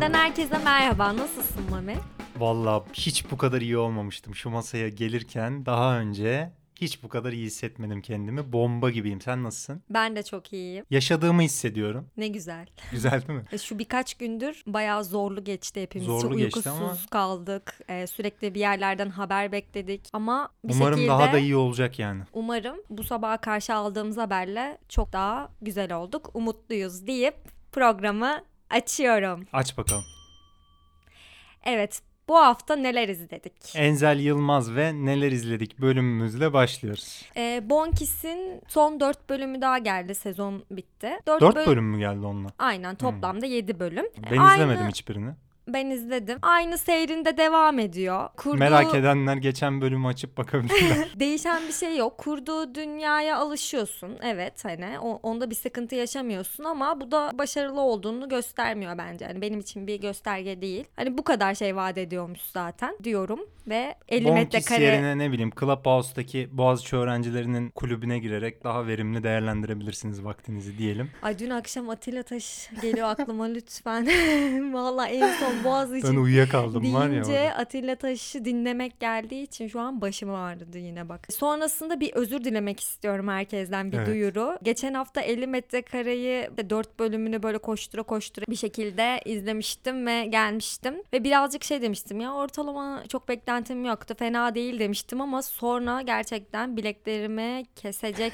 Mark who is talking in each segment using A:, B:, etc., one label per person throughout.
A: Benden herkese merhaba. Nasılsın Mami?
B: Valla hiç bu kadar iyi olmamıştım şu masaya gelirken daha önce hiç bu kadar iyi hissetmedim kendimi. Bomba gibiyim. Sen nasılsın?
A: Ben de çok iyiyim.
B: Yaşadığımı hissediyorum.
A: Ne güzel.
B: Güzel değil mi?
A: E, Şu birkaç gündür bayağı zorlu geçti hepimiz.
B: Zorlu
A: Çok
B: geçti
A: uykusuz
B: ama-
A: kaldık. E, sürekli bir yerlerden haber bekledik. Ama bir
B: Umarım
A: şekilde
B: daha da iyi olacak yani.
A: umarım bu sabaha karşı aldığımız haberle çok daha güzel olduk. Umutluyuz deyip programı açıyorum.
B: Aç bakalım.
A: Evet bu hafta neler izledik?
B: Enzel Yılmaz ve Neler izledik bölümümüzle başlıyoruz.
A: E, Bonkis'in son 4 bölümü daha geldi. Sezon bitti. 4
B: Dört bölüm mü geldi onunla?
A: Aynen toplamda 7 bölüm.
B: Ben
A: Aynı-
B: izlemedim hiçbirini.
A: Ben izledim. Aynı seyrinde devam ediyor. Kurduğu,
B: Merak edenler geçen bölümü açıp bakabilirler.
A: Değişen bir şey yok. Kurduğu dünyaya alışıyorsun. Evet hani onda bir sıkıntı yaşamıyorsun ama bu da başarılı olduğunu göstermiyor bence. Hani benim için bir gösterge değil. Hani bu kadar şey vaat ediyormuş zaten diyorum ve 50
B: Bonkis
A: metrekare
B: yerine ne bileyim Clubhouse'daki Boğaziçi öğrencilerinin kulübüne girerek daha verimli değerlendirebilirsiniz vaktinizi diyelim.
A: Ay dün akşam Atilla Taş geliyor aklıma lütfen. Vallahi en son Boğaziçi
B: Ben uyuyakaldım var ya
A: deyince. Atilla Taş'ı dinlemek geldiği için şu an başım ağrıdı yine bak. Sonrasında bir özür dilemek istiyorum herkesten bir
B: Evet.
A: duyuru. Geçen hafta 50 metrekareyi 4 bölümünü böyle koştura koştura bir şekilde izlemiştim ve gelmiştim. Ve birazcık şey demiştim ya ortalama çok beklentim yoktu fena değil demiştim ama sonra gerçekten bileklerimi kesecek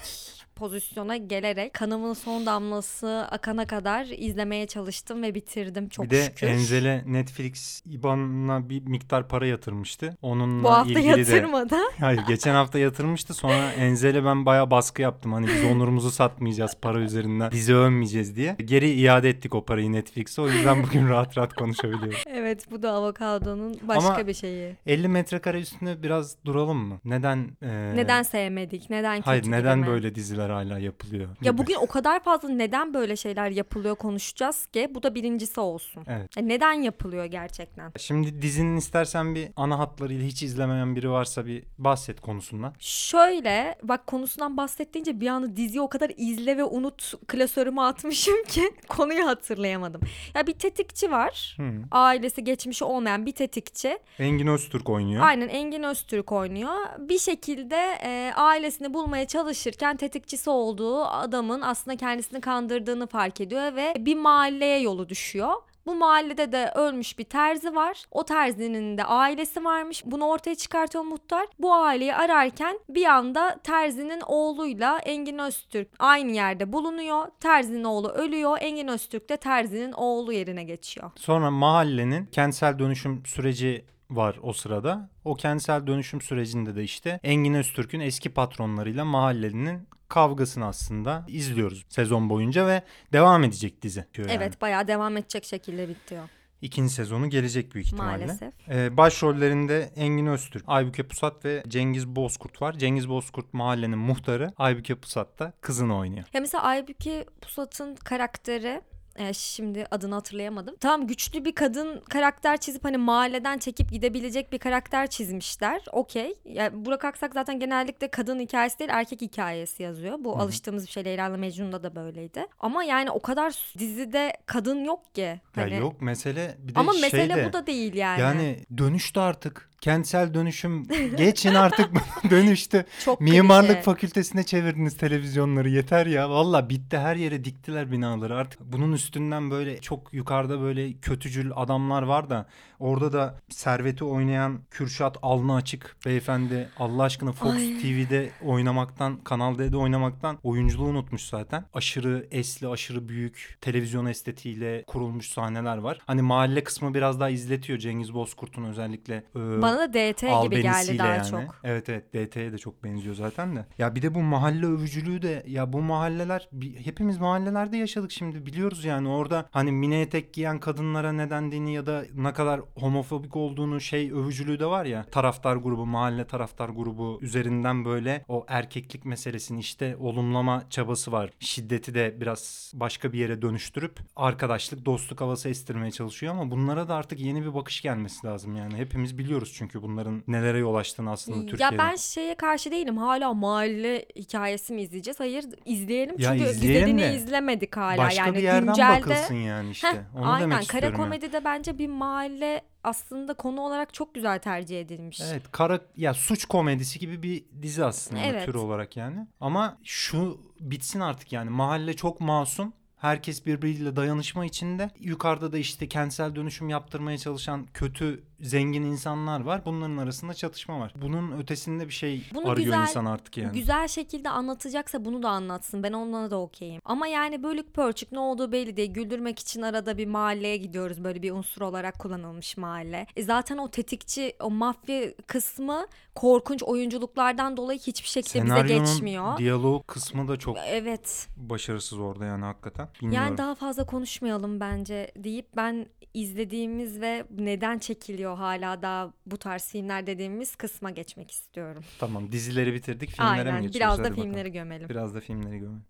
A: pozisyona gelerek kanımın son damlası akana kadar izlemeye çalıştım ve bitirdim çok
B: bir de
A: şükür.
B: Enzel'e Netflix IBAN'ına bir miktar para yatırmıştı. Onunla
A: Bu hafta
B: ilgili de
A: yatırmadı.
B: Hayır geçen hafta yatırmıştı sonra Enzel'e ben bayağı baskı yaptım. Hani biz onurumuzu satmayacağız para üzerinden. Bizi övmeyeceğiz diye. Geri iade ettik o parayı Netflix'e. O yüzden bugün rahat rahat konuşabiliyoruz.
A: Evet bu da avokadonun başka
B: Ama-
A: bir şeyi.
B: 50 metrekare üstüne biraz duralım mı? Neden? e,
A: Neden sevmedik? Neden kötü
B: Hayır neden
A: mi?
B: böyle diziler hala yapılıyor?
A: Ya
B: gibi.
A: bugün o kadar fazla neden böyle şeyler yapılıyor konuşacağız ki bu da birincisi olsun.
B: Evet.
A: Ya neden yapılıyor gerçekten?
B: Şimdi dizinin istersen bir ana hatlarıyla hiç izlemeyen biri varsa bir bahset konusundan.
A: Şöyle bak konusundan bahsettiğince bir anda diziyi o kadar izle ve unut klasörüme atmışım ki konuyu hatırlayamadım. Ya bir tetikçi var.
B: Hı.
A: Ailesi geçmişi olmayan bir tetikçi.
B: Engin Öztürk oynuyor.
A: Aynen Engin Öztürk oynuyor. Bir şekilde e, ailesini bulmaya çalışırken tetikçisi olduğu adamın aslında kendisini kandırdığını fark ediyor ve bir mahalleye yolu düşüyor. Bu mahallede de ölmüş bir terzi var. O terzinin de ailesi varmış. Bunu ortaya çıkartıyor muhtar. Bu aileyi ararken bir anda terzinin oğluyla Engin Öztürk aynı yerde bulunuyor. Terzinin oğlu ölüyor. Engin Öztürk de terzinin oğlu yerine geçiyor.
B: Sonra mahallenin kentsel dönüşüm süreci var o sırada. O kentsel dönüşüm sürecinde de işte Engin Öztürk'ün eski patronlarıyla mahallenin kavgasını aslında izliyoruz sezon boyunca ve devam edecek dizi. Yani.
A: Evet bayağı devam edecek şekilde bitiyor
B: İkinci sezonu gelecek büyük ihtimalle.
A: maalesef.
B: Ee, başrollerinde Engin Öztürk, Aybüke Pusat ve Cengiz Bozkurt var. Cengiz Bozkurt mahallenin muhtarı, Aybüke Pusat da kızını oynuyor.
A: Ya mesela Aybüke Pusat'ın karakteri e, şimdi adını hatırlayamadım. Tamam güçlü bir kadın karakter çizip hani mahalleden çekip gidebilecek bir karakter çizmişler. Okey. Ya Burak Aksak zaten genellikle kadın hikayesi değil erkek hikayesi yazıyor. Bu alıştığımız bir şey Leyla'la Mecnun'da da böyleydi. Ama yani o kadar dizide kadın yok ki. Hani.
B: Ya yok mesele bir de
A: Ama
B: şey
A: mesele
B: de,
A: bu da değil yani.
B: Yani dönüştü artık. Kentsel dönüşüm geçin artık dönüştü.
A: Çok
B: Mimarlık
A: klişe.
B: fakültesine çevirdiniz televizyonları yeter ya. Valla bitti her yere diktiler binaları artık. Bunun üstünden böyle çok yukarıda böyle kötücül adamlar var da orada da serveti oynayan Kürşat alnı açık beyefendi Allah aşkına Fox
A: Ay.
B: TV'de oynamaktan Kanal D'de oynamaktan oyunculuğu unutmuş zaten. Aşırı esli aşırı büyük televizyon estetiğiyle kurulmuş sahneler var. Hani mahalle kısmı biraz daha izletiyor Cengiz Bozkurt'un özellikle. e,
A: Bana da DT gibi geldi daha
B: yani.
A: çok.
B: Evet evet DT'ye de çok benziyor zaten de. Ya bir de bu mahalle övücülüğü de ya bu mahalleler hepimiz mahallelerde yaşadık şimdi biliyoruz yani orada hani mini etek giyen kadınlara ne dendiğini ya da ne kadar homofobik olduğunu şey övücülüğü de var ya taraftar grubu mahalle taraftar grubu üzerinden böyle o erkeklik meselesini işte olumlama çabası var. Şiddeti de biraz başka bir yere dönüştürüp arkadaşlık dostluk havası estirmeye çalışıyor ama bunlara da artık yeni bir bakış gelmesi lazım yani hepimiz biliyoruz çünkü bunların nelere yol açtığını aslında Türkiye'de.
A: Ya ben şeye karşı değilim. Hala mahalle hikayesi mi izleyeceğiz? Hayır izleyelim.
B: Ya
A: Çünkü
B: izleyelim de
A: izlemedik hala.
B: Başka
A: yani
B: bir yerden
A: güncelde...
B: bakılsın yani işte.
A: Heh,
B: Onu
A: aynen
B: demek
A: kara
B: istiyorum. yani.
A: komedide bence bir mahalle aslında konu olarak çok güzel tercih edilmiş.
B: Evet kara ya suç komedisi gibi bir dizi aslında
A: Evet.
B: tür olarak yani. Ama şu bitsin artık yani mahalle çok masum. Herkes birbiriyle dayanışma içinde. Yukarıda da işte kentsel dönüşüm yaptırmaya çalışan kötü zengin insanlar var. Bunların arasında çatışma var. Bunun ötesinde bir şey
A: Bunu
B: arıyor
A: güzel-
B: insan artık yani.
A: Güzel şekilde anlatacaksa bunu da anlatsın. Ben onlara da okeyim. Ama yani bölük pörçük ne olduğu belli değil. Güldürmek için arada bir mahalleye gidiyoruz. Böyle bir unsur olarak kullanılmış mahalle. E zaten o tetikçi, o mafya kısmı korkunç oyunculuklardan dolayı hiçbir şekilde bize
B: Senaryonun
A: geçmiyor.
B: diyalog kısmı da çok
A: Evet.
B: başarısız orada yani hakikaten. Bilmiyorum.
A: Yani daha fazla konuşmayalım bence deyip ben izlediğimiz ve neden çekiliyor hala daha bu tarz filmler dediğimiz kısma geçmek istiyorum.
B: Tamam dizileri bitirdik filmlere mi
A: Aynen.
B: geçiyoruz?
A: Biraz da
B: Hadi bakalım.
A: filmleri gömelim.
B: Biraz da filmleri görelim.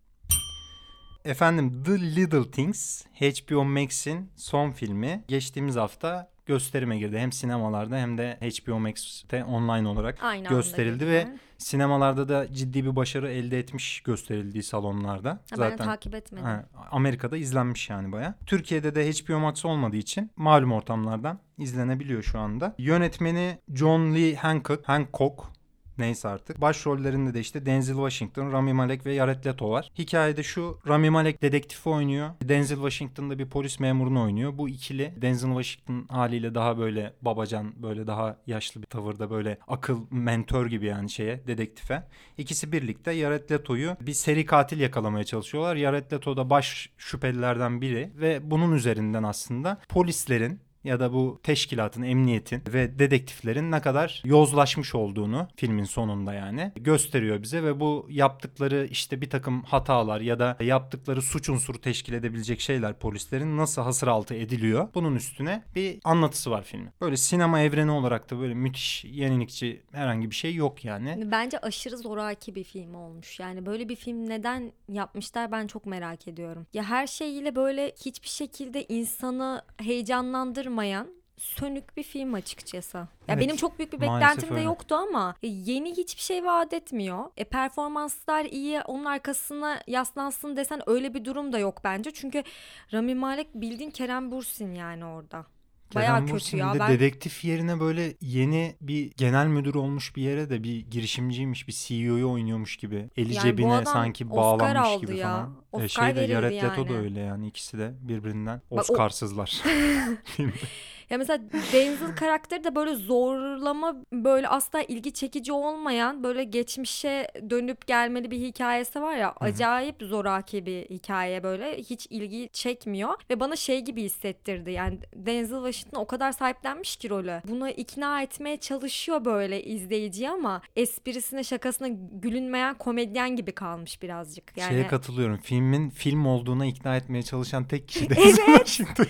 B: Efendim The Little Things HBO Max'in son filmi geçtiğimiz hafta gösterime girdi. Hem sinemalarda hem de HBO Max'te online olarak
A: Aynı
B: gösterildi ve sinemalarda da ciddi bir başarı elde etmiş gösterildiği salonlarda.
A: Ha, ben
B: Zaten
A: takip etmedim.
B: Ha, Amerika'da izlenmiş yani baya. Türkiye'de de HBO Max olmadığı için malum ortamlardan izlenebiliyor şu anda. Yönetmeni John Lee Hancock, Hancock neyse artık. Başrollerinde de işte Denzel Washington, Rami Malek ve Jared Leto var. Hikayede şu Rami Malek dedektifi oynuyor. Denzel Washington da bir polis memurunu oynuyor. Bu ikili Denzel Washington haliyle daha böyle babacan, böyle daha yaşlı bir tavırda böyle akıl mentor gibi yani şeye dedektife. İkisi birlikte Jared Leto'yu bir seri katil yakalamaya çalışıyorlar. Jared Leto da baş şüphelilerden biri ve bunun üzerinden aslında polislerin ya da bu teşkilatın, emniyetin ve dedektiflerin ne kadar yozlaşmış olduğunu filmin sonunda yani gösteriyor bize ve bu yaptıkları işte bir takım hatalar ya da yaptıkları suç unsuru teşkil edebilecek şeyler polislerin nasıl hasır altı ediliyor. Bunun üstüne bir anlatısı var filmin. Böyle sinema evreni olarak da böyle müthiş yenilikçi herhangi bir şey yok yani.
A: Bence aşırı zoraki bir film olmuş. Yani böyle bir film neden yapmışlar ben çok merak ediyorum. Ya her şeyiyle böyle hiçbir şekilde insanı heyecanlandırmayan sönük bir film açıkçası. Ya
B: Evet,
A: benim çok büyük bir beklentim de
B: öyle.
A: yoktu ama e, yeni hiçbir şey vaat etmiyor. E performanslar iyi, onun arkasına yaslansın desen öyle bir durum da yok bence. Çünkü Rami Malek bildiğin Kerem Bursin yani orada. Bayağı
B: Kerem
A: kötü ya. Ben
B: dedektif yerine böyle yeni bir genel müdür olmuş bir yere de bir girişimciymiş bir CEO'yu oynuyormuş gibi. Eli
A: Yani
B: cebine sanki
A: Oscar
B: bağlanmış
A: aldı
B: gibi
A: ya.
B: falan. E
A: Oscar
B: şey de Jared Leto da
A: yani.
B: öyle yani ikisi de birbirinden
A: o-
B: Oscarsızlar.
A: Ya mesela Denzel karakteri de böyle zorlama böyle asla ilgi çekici olmayan böyle geçmişe dönüp gelmeli bir hikayesi var ya acayip zoraki bir hikaye böyle. Hiç ilgi çekmiyor ve bana şey gibi hissettirdi. Yani Denzel Washington o kadar sahiplenmiş ki rolü. Buna ikna etmeye çalışıyor böyle izleyiciyi ama esprisine şakasına gülünmeyen komedyen gibi kalmış birazcık. Yani
B: Şeye katılıyorum. Filmin film olduğuna ikna etmeye çalışan tek kişi Denzel Washington.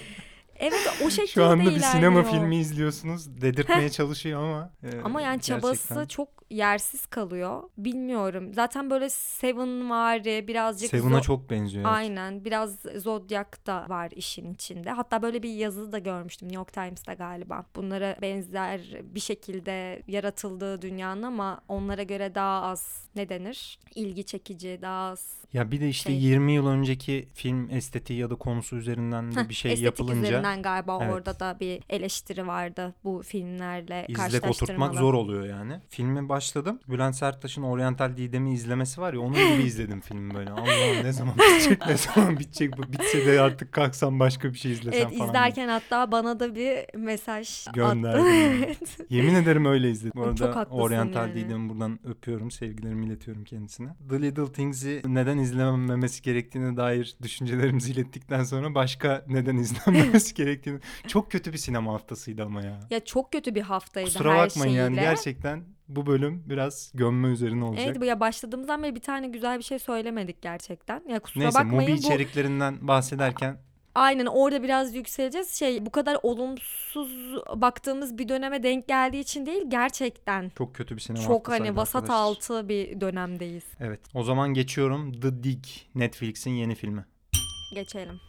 A: Evet o şekilde
B: Şu anda bir sinema filmi izliyorsunuz. Dedirtmeye çalışıyor ama. e,
A: Ama yani çabası
B: gerçekten.
A: çok yersiz kalıyor. Bilmiyorum. Zaten böyle Seven var birazcık
B: Seven'a çok benziyor. evet.
A: Aynen biraz Zodiac da var işin içinde. Hatta böyle bir yazı da görmüştüm New York Times'ta galiba. Bunlara benzer bir şekilde yaratıldığı dünyanın ama onlara göre daha az ne denir? İlgi çekici, daha az
B: Ya bir de işte
A: şey.
B: 20 yıl önceki film estetiği ya da konusu üzerinden de bir şey yapılınca
A: üzerinden galiba
B: Evet.
A: orada da bir eleştiri vardı bu filmlerle
B: izlek oturtmak zor oluyor yani. Filme başladım. Bülent Serttaş'ın Oriental Didem'i izlemesi var ya onun gibi izledim filmi böyle. Allah'ım ne zaman bitecek ne zaman bitecek bu bitse de artık kalksam başka bir şey izlesem
A: Evet
B: falan.
A: izlerken hatta bana da bir mesaj
B: Gönderdi
A: attı. Evet.
B: Yemin ederim öyle izledim. Bu arada Oriental
A: yani.
B: Didem'i buradan öpüyorum. Sevgilerimi iletiyorum kendisine. The Little Things'i neden izlenmemesi gerektiğine dair düşüncelerimizi ilettikten sonra başka neden izlenmemesi gerektiğini. Çok kötü bir sinema haftasıydı ama ya.
A: Ya çok kötü bir haftaydı
B: Kusura
A: her
B: bakmayın
A: şeyiyle.
B: yani gerçekten bu bölüm biraz gömme üzerine olacak.
A: Evet bu ya başladığımızdan beri bir tane güzel bir şey söylemedik gerçekten. Ya kusura
B: Neyse
A: bakmayın
B: mobil
A: bu
B: içeriklerinden bahsederken
A: aynen orada biraz yükseleceğiz. Şey bu kadar olumsuz baktığımız bir döneme denk geldiği için değil gerçekten
B: çok kötü bir sinema
A: çok hani vasat altı bir dönemdeyiz.
B: Evet o zaman geçiyorum The Dig Netflix'in yeni filmi.
A: Geçelim.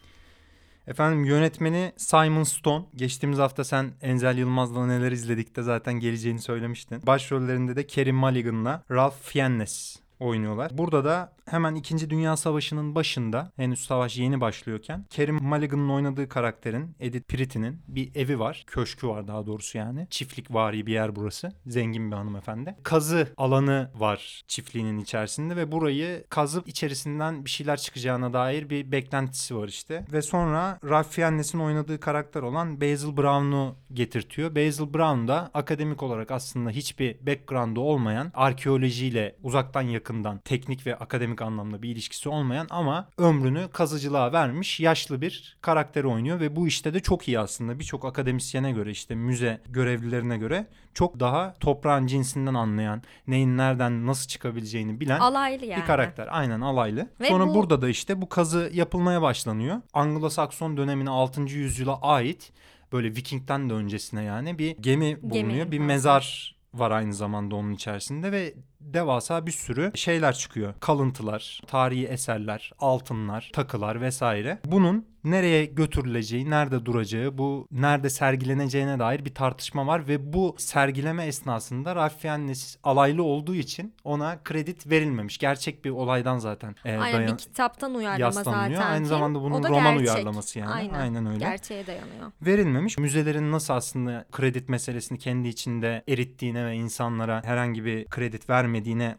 B: Efendim yönetmeni Simon Stone. Geçtiğimiz hafta sen Enzel Yılmaz'la neler izledik de zaten geleceğini söylemiştin. Başrollerinde de Kerim Mulligan'la Ralph Fiennes oynuyorlar. Burada da hemen 2. Dünya Savaşı'nın başında henüz savaş yeni başlıyorken Kerim Mulligan'ın oynadığı karakterin Edith Pretty'nin bir evi var. Köşkü var daha doğrusu yani. Çiftlik vari bir yer burası. Zengin bir hanımefendi. Kazı alanı var çiftliğinin içerisinde ve burayı kazıp içerisinden bir şeyler çıkacağına dair bir beklentisi var işte. Ve sonra Ralph Fiennes'in oynadığı karakter olan Basil Brown'u getirtiyor. Basil Brown da akademik olarak aslında hiçbir background'u olmayan arkeolojiyle uzaktan yakından teknik ve akademik anlamda bir ilişkisi olmayan ama ömrünü kazıcılığa vermiş yaşlı bir karakter oynuyor ve bu işte de çok iyi aslında. Birçok akademisyene göre işte müze görevlilerine göre çok daha toprağın cinsinden anlayan, neyin nereden nasıl çıkabileceğini bilen
A: Alaylı yani.
B: bir karakter. Aynen alaylı.
A: Ve
B: Sonra
A: bu-
B: burada da işte bu kazı yapılmaya başlanıyor. Anglo-Sakson dönemine 6. yüzyıla ait böyle Viking'den de öncesine yani bir gemi bulunuyor. bir
A: var.
B: mezar var aynı zamanda onun içerisinde ve devasa bir sürü şeyler çıkıyor. Kalıntılar, tarihi eserler, altınlar, takılar vesaire. Bunun nereye götürüleceği, nerede duracağı, bu nerede sergileneceğine dair bir tartışma var ve bu sergileme esnasında Ralph Fiennes alaylı olduğu için ona kredi verilmemiş. Gerçek bir olaydan zaten e,
A: Aynen
B: dayan-
A: bir kitaptan uyarlama zaten.
B: Aynı zamanda bunun roman
A: gerçek.
B: uyarlaması yani.
A: Aynen.
B: Aynen öyle
A: Gerçeğe dayanıyor.
B: verilmemiş. Müzelerin nasıl aslında kredi meselesini kendi içinde erittiğine ve insanlara herhangi bir kredi vermediğine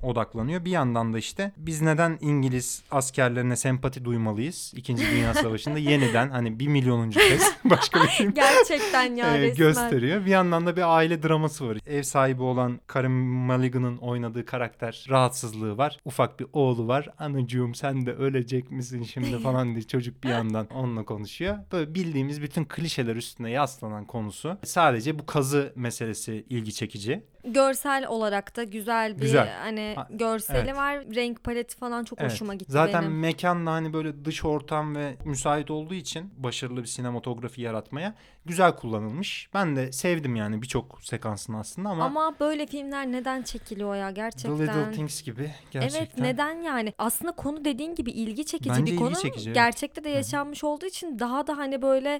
B: odaklanıyor. Bir yandan da işte biz neden İngiliz askerlerine sempati duymalıyız? İkinci Dünya Savaşı'nda yeniden hani bir milyonuncu kez başka bir film
A: Gerçekten ya
B: e, gösteriyor. Bir yandan da bir aile draması var. Ev sahibi olan Karim Mulligan'ın oynadığı karakter rahatsızlığı var. Ufak bir oğlu var. Anacığım sen de ölecek misin şimdi falan diye çocuk bir yandan onunla konuşuyor. Böyle bildiğimiz bütün klişeler üstüne yaslanan konusu. Sadece bu kazı meselesi ilgi çekici.
A: Görsel olarak da güzel bir
B: Güzel.
A: hani
B: Ha,
A: görseli
B: evet.
A: var. Renk paleti falan çok
B: Evet.
A: hoşuma gitti
B: Zaten
A: benim.
B: mekan da hani böyle dış ortam ve müsait olduğu için başarılı bir sinematografi yaratmaya güzel kullanılmış. Ben de sevdim yani birçok sekansını aslında ama,
A: Ama böyle filmler neden çekiliyor ya
B: The
A: gerçekten?
B: Little Things gibi gerçekten.
A: Evet neden yani? Aslında konu dediğin gibi ilgi çekici
B: Bence
A: bir
B: ilgi
A: konu.
B: çekici, evet.
A: Gerçekte de yaşanmış olduğu için daha da hani böyle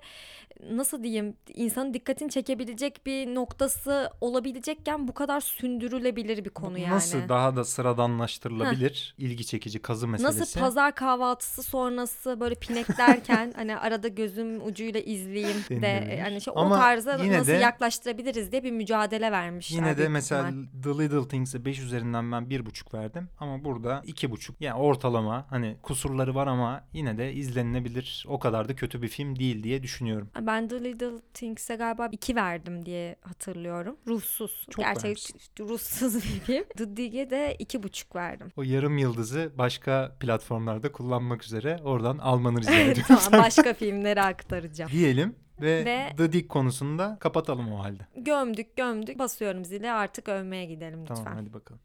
A: nasıl diyeyim insanın dikkatini çekebilecek bir noktası olabilecekken bu kadar sündürülebilir bir konu yani.
B: Nasıl daha da sıradanlaştırılabilir ilgi çekici kazı meselesi.
A: Nasıl pazar kahvaltısı sonrası böyle pineklerken hani arada gözüm ucuyla izleyeyim de
B: Denilebilir.
A: hani şey, o
B: Ama
A: tarza
B: yine
A: nasıl
B: de-
A: yaklaştırabiliriz diye bir mücadele vermişler.
B: Yine de mesela
A: ihtimal.
B: The Little Things'e 5 üzerinden ben 1.5 verdim ama burada 2.5. Yani ortalama hani kusurları var ama yine de izlenilebilir. O kadar da kötü bir film değil diye düşünüyorum.
A: Ben The Little Things'e galiba 2 verdim diye hatırlıyorum. Ruhsuz.
B: Çok
A: Gerçek
B: vermişsin.
A: ruhsuz bir film. The Dig'e de 2,5 verdim.
B: O yarım yıldızı başka platformlarda kullanmak üzere oradan almanı rica ediyorum.
A: tamam başka filmlere aktaracağım.
B: Diyelim ve,
A: Ve-
B: The Dig konusunda kapatalım o halde.
A: Gömdük gömdük. Basıyorum zile artık övmeye gidelim lütfen.
B: Tamam hadi bakalım.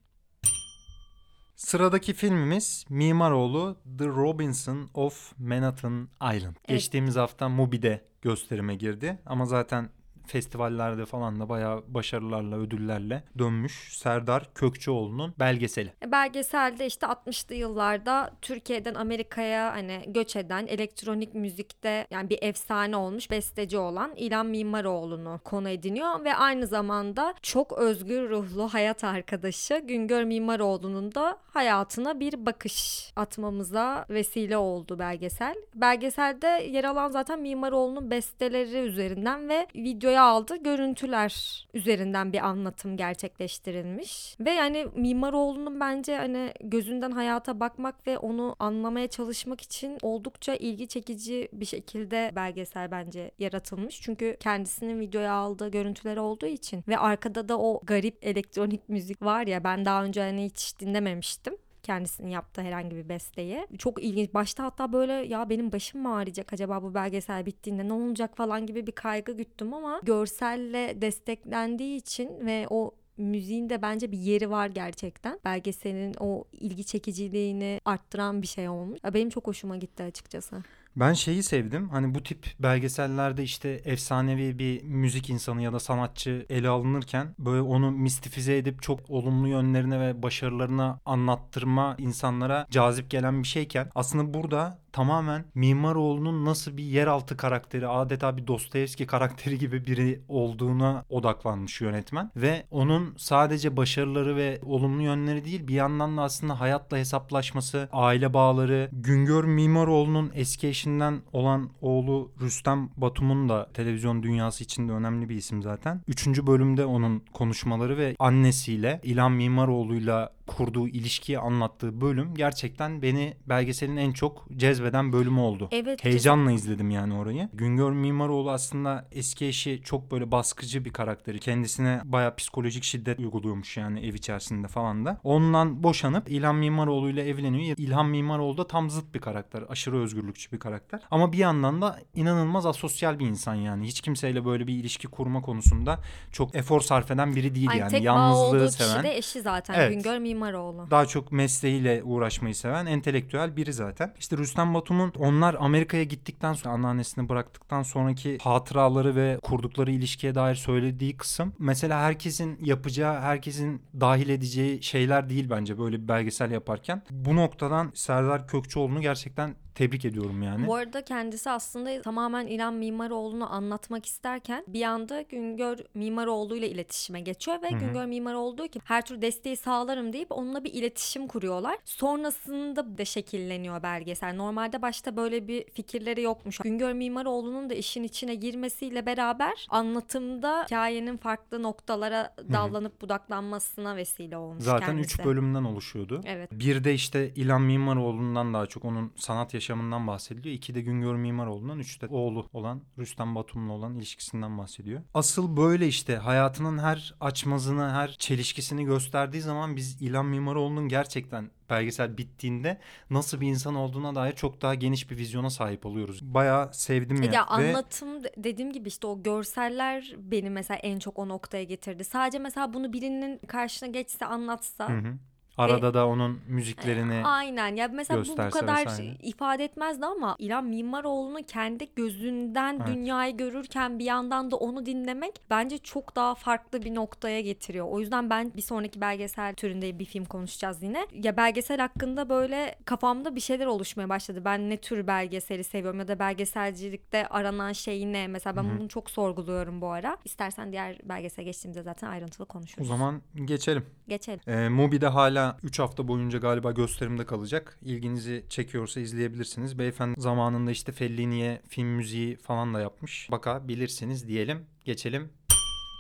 B: Sıradaki filmimiz Mimaroğlu The Robinson of Manhattan Island. Geçtiğimiz hafta Mubi'de gösterime girdi ama zaten festivallerde falan da bayağı başarılarla, ödüllerle dönmüş Serdar Kökçeoğlu'nun belgeseli.
A: E, Belgeselde işte 60'lı yıllarda Türkiye'den Amerika'ya hani göç eden elektronik müzikte yani bir efsane olmuş besteci olan İlhan Mimaroğlu'nu konu ediniyor ve aynı zamanda çok özgür ruhlu hayat arkadaşı Güngör Mimaroğlu'nun da hayatına bir bakış atmamıza vesile oldu belgesel. Belgeselde yer alan zaten Mimaroğlu'nun besteleri üzerinden ve videoya aldığı görüntüler üzerinden bir anlatım gerçekleştirilmiş. Ve yani Mimaroğlu'nun bence hani gözünden hayata bakmak ve onu anlamaya çalışmak için oldukça ilgi çekici bir şekilde belgesel bence yaratılmış. Çünkü kendisinin videoya aldığı görüntüler olduğu için ve arkada da o garip elektronik müzik var ya ben daha önce hani hiç dinlememiştim kendisinin yaptığı herhangi bir besteyi. Çok ilginç. Başta hatta böyle ya benim başım mı ağrıyacak acaba bu belgesel bittiğinde ne olacak falan gibi bir kaygı güttüm ama görselle desteklendiği için ve o müziğin de bence bir yeri var gerçekten. Belgeselin o ilgi çekiciliğini arttıran bir şey olmuş. Benim çok hoşuma gitti açıkçası.
B: Ben şeyi sevdim. Hani bu tip belgesellerde işte efsanevi bir müzik insanı ya da sanatçı ele alınırken böyle onu mistifize edip çok olumlu yönlerine ve başarılarına anlattırma insanlara cazip gelen bir şeyken aslında burada tamamen Mimaroğlu'nun nasıl bir yeraltı karakteri, adeta bir Dostoyevski karakteri gibi biri olduğuna odaklanmış yönetmen ve onun sadece başarıları ve olumlu yönleri değil bir yandan da aslında hayatla hesaplaşması, aile bağları, Güngör Mimaroğlu'nun eski eşinden olan oğlu Rüstem Batum'un da televizyon dünyası içinde önemli bir isim zaten. Üçüncü bölümde onun konuşmaları ve annesiyle İlhan Mimaroğlu'yla kurduğu ilişkiyi anlattığı bölüm gerçekten beni belgeselin en çok cezbeden bölümü oldu.
A: Evet.
B: Heyecanla izledim yani orayı. Güngör Mimaroğlu aslında eski eşi çok böyle baskıcı bir karakteri. Kendisine baya psikolojik şiddet uyguluyormuş yani ev içerisinde falan da. Ondan boşanıp İlhan Mimaroğlu ile evleniyor. İlhan Mimaroğlu da tam zıt bir karakter. Aşırı özgürlükçü bir karakter. Ama bir yandan da inanılmaz asosyal bir insan yani. Hiç kimseyle böyle bir ilişki kurma konusunda çok efor sarf eden biri değil
A: Ay,
B: yani.
A: tek bağ
B: Yalnızlığı
A: olduğu
B: seven.
A: kişi de eşi zaten
B: Evet.
A: Güngör Mimaroğlu.
B: Daha çok mesleğiyle uğraşmayı seven entelektüel biri zaten. İşte Rüstem Batum'un onlar Amerika'ya gittikten sonra anneannesini bıraktıktan sonraki hatıraları ve kurdukları ilişkiye dair söylediği kısım mesela herkesin yapacağı, herkesin dahil edeceği şeyler değil bence böyle bir belgesel yaparken. Bu noktadan Serdar Kökçeoğlu'nu gerçekten tebrik ediyorum yani.
A: Bu arada kendisi aslında tamamen İlhan Mimaroğlu'nu anlatmak isterken bir anda Güngör Mimaroğlu ile iletişime geçiyor ve
B: Hı hı.
A: Güngör Mimaroğlu diyor ki her türlü desteği sağlarım deyip onunla bir iletişim kuruyorlar. Sonrasında da şekilleniyor belgesel. Normalde başta böyle bir fikirleri yokmuş. Güngör Mimaroğlu'nun da işin içine girmesiyle beraber anlatımda hikayenin farklı noktalara dallanıp budaklanmasına vesile olmuş
B: Zaten
A: kendisi.
B: 3 bölümden oluşuyordu.
A: Evet.
B: Bir de işte İlhan Mimaroğlu'ndan daha çok onun sanat yaşamından bahsediliyor. İki de Güngör Mimaroğlu'ndan. Üç de oğlu olan Rüstem Batum'la olan ilişkisinden bahsediyor. Asıl böyle işte hayatının her açmazını, her çelişkisini gösterdiği zaman biz İlhan Mimaroğlu'nun gerçekten belgesel bittiğinde nasıl bir insan olduğuna dair çok daha geniş bir vizyona sahip oluyoruz. Bayağı sevdim ya.
A: Ya
B: Ve
A: anlatım dediğim gibi işte o görseller beni mesela en çok o noktaya getirdi. Sadece mesela bunu birinin karşına geçse anlatsa.
B: Hı hı. Arada da onun müziklerini
A: Aynen ya mesela bu bu kadar
B: vesaire.
A: ifade etmezdi ama İlhan Mimaroğlu'nu kendi gözünden
B: Evet.
A: dünyayı görürken bir yandan da onu dinlemek bence çok daha farklı bir noktaya getiriyor. O yüzden ben bir sonraki belgesel türünde bir film konuşacağız yine. Ya belgesel hakkında böyle kafamda bir şeyler oluşmaya başladı. Ben ne tür belgeseli seviyorum ya da belgeselcilikte aranan şey ne? Mesela ben
B: Hı
A: bunu çok sorguluyorum bu ara. İstersen diğer belgesele geçtiğimizde zaten ayrıntılı
B: o
A: konuşuruz.
B: zaman geçelim.
A: Geçelim.
B: Ee, Mubi'de hala 3 hafta boyunca galiba gösterimde kalacak. İlginizi çekiyorsa izleyebilirsiniz. Beyefendi zamanında işte Fellini'ye film müziği falan da yapmış. Bakabilirsiniz diyelim. Geçelim.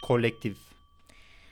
B: Kolektif.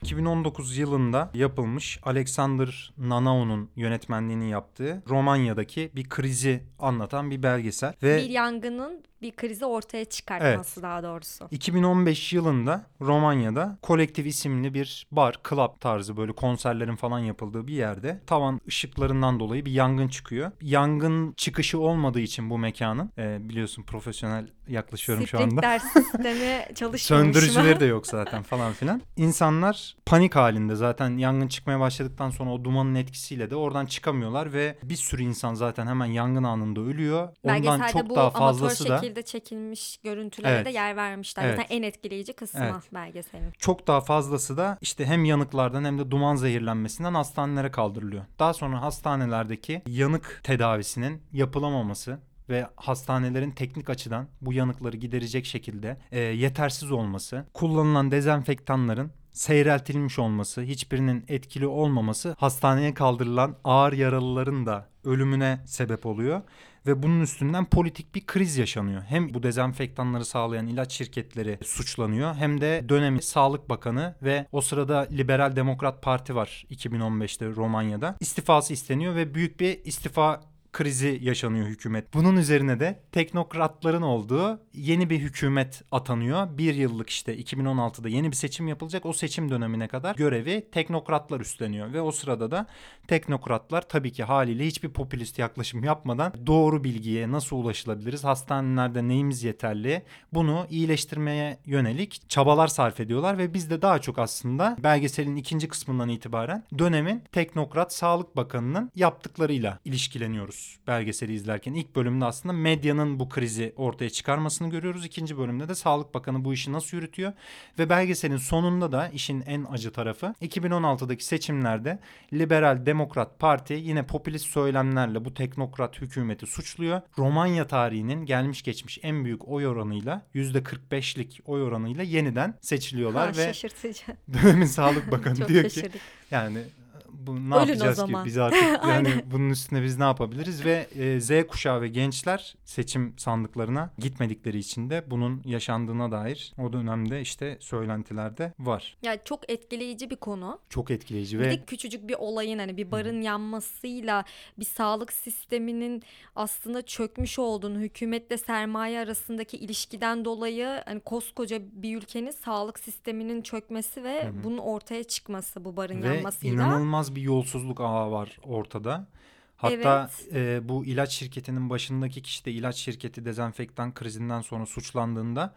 B: 2019 yılında yapılmış Alexander Nanao'nun yönetmenliğini yaptığı Romanya'daki bir krizi anlatan bir belgesel ve
A: Bir yangının bir krizi ortaya çıkartması daha doğrusu.
B: 2015 yılında Romanya'da Kolektif isimli bir bar, club tarzı böyle konserlerin falan yapıldığı bir yerde tavan ışıklarından dolayı bir yangın çıkıyor. Yangın çıkışı olmadığı için bu mekanın e, biliyorsun profesyonel yaklaşıyorum şu anda.
A: Sprinkler sistemi çalışmıyormuş.
B: Söndürücüleri de yok zaten falan filan. İnsanlar panik halinde zaten yangın çıkmaya başladıktan sonra o dumanın etkisiyle de oradan çıkamıyorlar ve bir sürü insan zaten hemen yangın anında ölüyor. Ondan
A: Belgeselde
B: çok daha fazlası da
A: şekilde çekilmiş görüntülere
B: Evet.
A: de yer vermişler.
B: Evet.
A: Zaten en etkileyici kısmı
B: Evet.
A: belgeselin.
B: çok daha fazlası da işte hem yanıklardan hem de duman zehirlenmesinden hastanelere kaldırılıyor. Daha sonra hastanelerdeki yanık tedavisinin yapılamaması ve hastanelerin teknik açıdan bu yanıkları giderecek şekilde e, yetersiz olması, kullanılan dezenfektanların seyreltilmiş olması, hiçbirinin etkili olmaması hastaneye kaldırılan ağır yaralıların da ölümüne sebep oluyor ve bunun üstünden politik bir kriz yaşanıyor. Hem bu dezenfektanları sağlayan ilaç şirketleri suçlanıyor hem de dönemin Sağlık Bakanı ve o sırada Liberal Demokrat Parti var 2015'te Romanya'da. istifası isteniyor ve büyük bir istifa krizi yaşanıyor hükümet. Bunun üzerine de teknokratların olduğu yeni bir hükümet atanıyor. Bir yıllık işte 2016'da yeni bir seçim yapılacak. O seçim dönemine kadar görevi teknokratlar üstleniyor. Ve o sırada da teknokratlar tabii ki haliyle hiçbir popülist yaklaşım yapmadan doğru bilgiye nasıl ulaşılabiliriz? Hastanelerde neyimiz yeterli? Bunu iyileştirmeye yönelik çabalar sarf ediyorlar ve biz de daha çok aslında belgeselin ikinci kısmından itibaren dönemin teknokrat Sağlık Bakanı'nın yaptıklarıyla ilişkileniyoruz. Belgeseli izlerken. İlk bölümde aslında medyanın bu krizi ortaya çıkarmasını görüyoruz. İkinci bölümde de Sağlık Bakanı bu işi nasıl yürütüyor. Ve belgeselin sonunda da işin en acı tarafı 2016'daki seçimlerde Liberal Demokrat Parti yine popülist söylemlerle bu teknokrat hükümeti suçluyor. Romanya tarihinin gelmiş geçmiş en büyük oy oranıyla %45'lik oy oranıyla yeniden seçiliyorlar
A: Ha,
B: ve dönemin Sağlık Bakanı diyor ki yani bu ne
A: Ölün
B: yapacağız ki biz artık yani bunun üstüne biz ne yapabiliriz ve e, Z kuşağı ve gençler seçim sandıklarına gitmedikleri için de bunun yaşandığına dair o dönemde işte söylentilerde var.
A: Yani çok etkileyici bir konu.
B: Çok etkileyici
A: Bir
B: ve
A: de küçücük bir olayın hani bir barın yanmasıyla bir sağlık sisteminin aslında çökmüş olduğunu, hükümetle sermaye arasındaki ilişkiden dolayı hani koskoca bir ülkenin sağlık sisteminin çökmesi ve bunun ortaya çıkması bu barın
B: ve
A: yanmasıyla.
B: inanılmaz bir yolsuzluk ağı var ortada. Hatta e, bu ilaç şirketinin başındaki kişi de ilaç şirketi dezenfektan krizinden sonra suçlandığında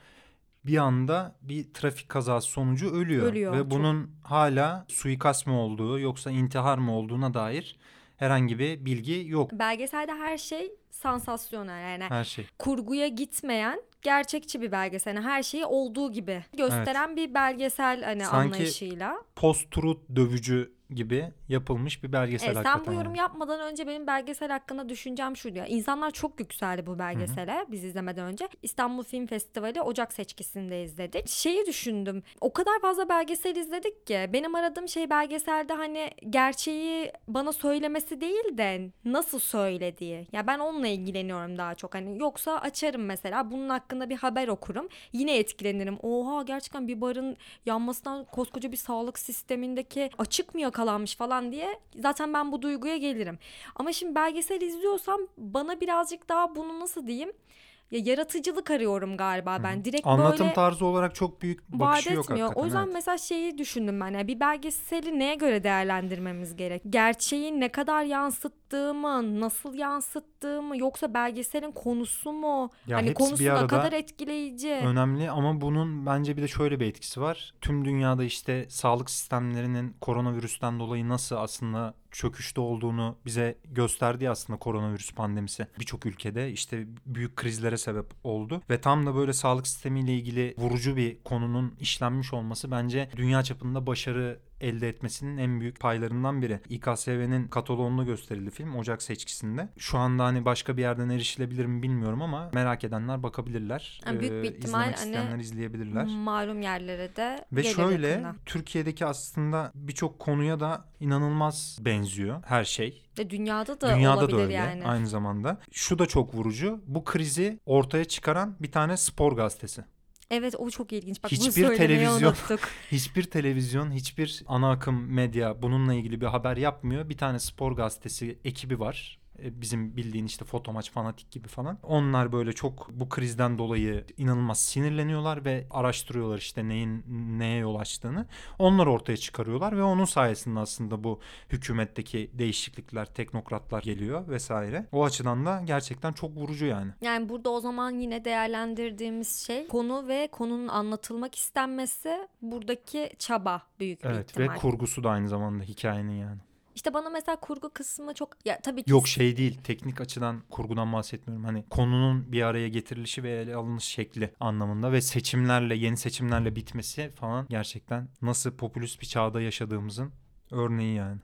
B: bir anda bir trafik kazası sonucu ölüyor.
A: Ölüyor,
B: Ve
A: çok.
B: bunun hala suikast mı olduğu yoksa intihar mı olduğuna dair herhangi bir bilgi yok.
A: Belgeselde her şey sansasyonel yani
B: Her şey.
A: kurguya gitmeyen gerçekçi bir belgesel. Yani her şeyi olduğu gibi gösteren bir belgesel hani
B: Sanki
A: anlayışıyla.
B: Post-truth dövücü gibi yapılmış bir belgesel
A: sen
B: hakikaten.
A: bu yorum
B: yani.
A: yapmadan önce benim belgesel hakkında düşüncem şuydu ya. İnsanlar çok yükseldi bu belgesele biz izlemeden önce. İstanbul Film Festivali Ocak seçkisinde izledik. Şeyi düşündüm. O kadar fazla belgesel izledik ki benim aradığım şey belgeselde hani gerçeği bana söylemesi değil de nasıl söylediği. Ya ben onunla ilgileniyorum daha çok. Hani yoksa açarım mesela bunun hakkında bir haber okurum. Yine etkilenirim. Oha gerçekten bir barın yanmasından koskoca bir sağlık sistemindeki açık mı yakalanmış falan diye zaten ben bu duyguya gelirim. Ama şimdi belgesel izliyorsam bana birazcık daha bunu nasıl diyeyim? Ya yaratıcılık arıyorum galiba ben. Direkt
B: Anlatım
A: böyle
B: tarzı olarak çok büyük
A: vaat
B: bakışı yok
A: etmiyor. O yüzden
B: evet.
A: mesela şeyi düşündüm ben. Yani bir belgeseli neye göre değerlendirmemiz gerek? Gerçeği ne kadar yansıttığımı, nasıl yansıttığımı yoksa belgeselin konusu mu?
B: Ya
A: hani konusu ne kadar etkileyici?
B: Önemli ama bunun bence bir de şöyle bir etkisi var. Tüm dünyada işte sağlık sistemlerinin koronavirüsten dolayı nasıl aslında çöküşte olduğunu bize gösterdi aslında koronavirüs pandemisi. Birçok ülkede işte büyük krizlere sebep oldu ve tam da böyle sağlık sistemiyle ilgili vurucu bir konunun işlenmiş olması bence dünya çapında başarı elde etmesinin en büyük paylarından biri. İKSV'nin kataloğunda gösterildi film Ocak seçkisinde. Şu anda hani başka bir yerden erişilebilir mi bilmiyorum ama merak edenler bakabilirler.
A: Yani büyük bir
B: Ee,
A: ihtimal
B: izlemek
A: hani
B: isteyenler izleyebilirler.
A: Malum yerlere de
B: Ve şöyle
A: yakında.
B: Türkiye'deki aslında birçok konuya da inanılmaz benziyor her şey.
A: Ve dünyada da
B: Dünyada
A: olabilir
B: da öyle
A: yani.
B: aynı zamanda. Şu da çok vurucu. Bu krizi ortaya çıkaran bir tane spor gazetesi.
A: Evet o çok ilginç. Bak bunu
B: Hiçbir
A: söylemeyi
B: televizyon-
A: unuttuk.
B: Hiçbir televizyon, hiçbir ana akım medya bununla ilgili bir haber yapmıyor. Bir tane spor gazetesi ekibi var. E, Bizim bildiğin işte fotomaç fanatik gibi falan. Onlar böyle çok bu krizden dolayı inanılmaz sinirleniyorlar ve araştırıyorlar işte neyin neye yol açtığını. Onlar ortaya çıkarıyorlar ve onun sayesinde aslında bu hükümetteki değişiklikler, teknokratlar geliyor vesaire. O açıdan da gerçekten çok vurucu yani.
A: Yani burada o zaman yine değerlendirdiğimiz şey konu ve konunun anlatılmak istenmesi buradaki çaba büyük bir
B: Evet
A: ihtimal.
B: ve kurgusu da aynı zamanda hikayenin yani.
A: İşte bana mesela kurgu kısmı çok ya tabii ki
B: Yok şey değil teknik açıdan kurgudan bahsetmiyorum. Hani konunun bir araya getirilişi ve ele alınış şekli anlamında ve seçimlerle yeni seçimlerle bitmesi falan gerçekten nasıl popülist bir çağda yaşadığımızın örneği yani.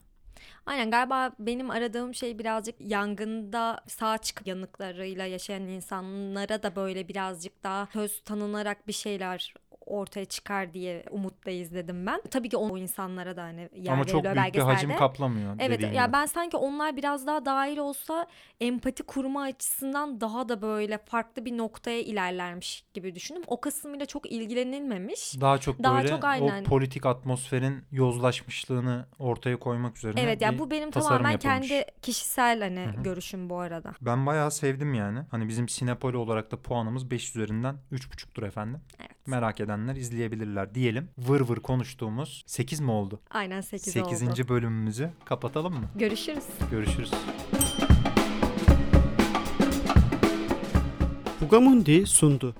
A: Aynen galiba benim aradığım şey birazcık yangında sağ çık yanıklarıyla yaşayan insanlara da böyle birazcık daha söz tanınarak bir şeyler ortaya çıkar diye umutla izledim ben. Tabii ki o insanlara da hani yer
B: Ama çok büyük bir hacim
A: belgeselde.
B: kaplamıyor.
A: Evet ya
B: gibi.
A: ben sanki onlar biraz daha dahil olsa empati kurma açısından daha da böyle farklı bir noktaya ilerlermiş gibi düşündüm. O kısmıyla çok ilgilenilmemiş.
B: daha çok
A: daha
B: böyle
A: çok aynen.
B: o politik atmosferin yozlaşmışlığını ortaya koymak üzerine
A: Evet ya
B: bir
A: bu benim tamamen
B: yapılmış.
A: kendi kişisel hani
B: Hı hı.
A: görüşüm bu arada.
B: Ben bayağı sevdim yani. Hani bizim Sinepoli olarak da puanımız 5 üzerinden 3,5'tur efendim.
A: Evet.
B: Merak edenler izleyebilirler diyelim. Vır vır konuştuğumuz 8 mi oldu?
A: Aynen 8,
B: 8.
A: oldu.
B: bölümümüzü kapatalım mı?
A: Görüşürüz.
B: Görüşürüz.
C: Bugamundi sundu.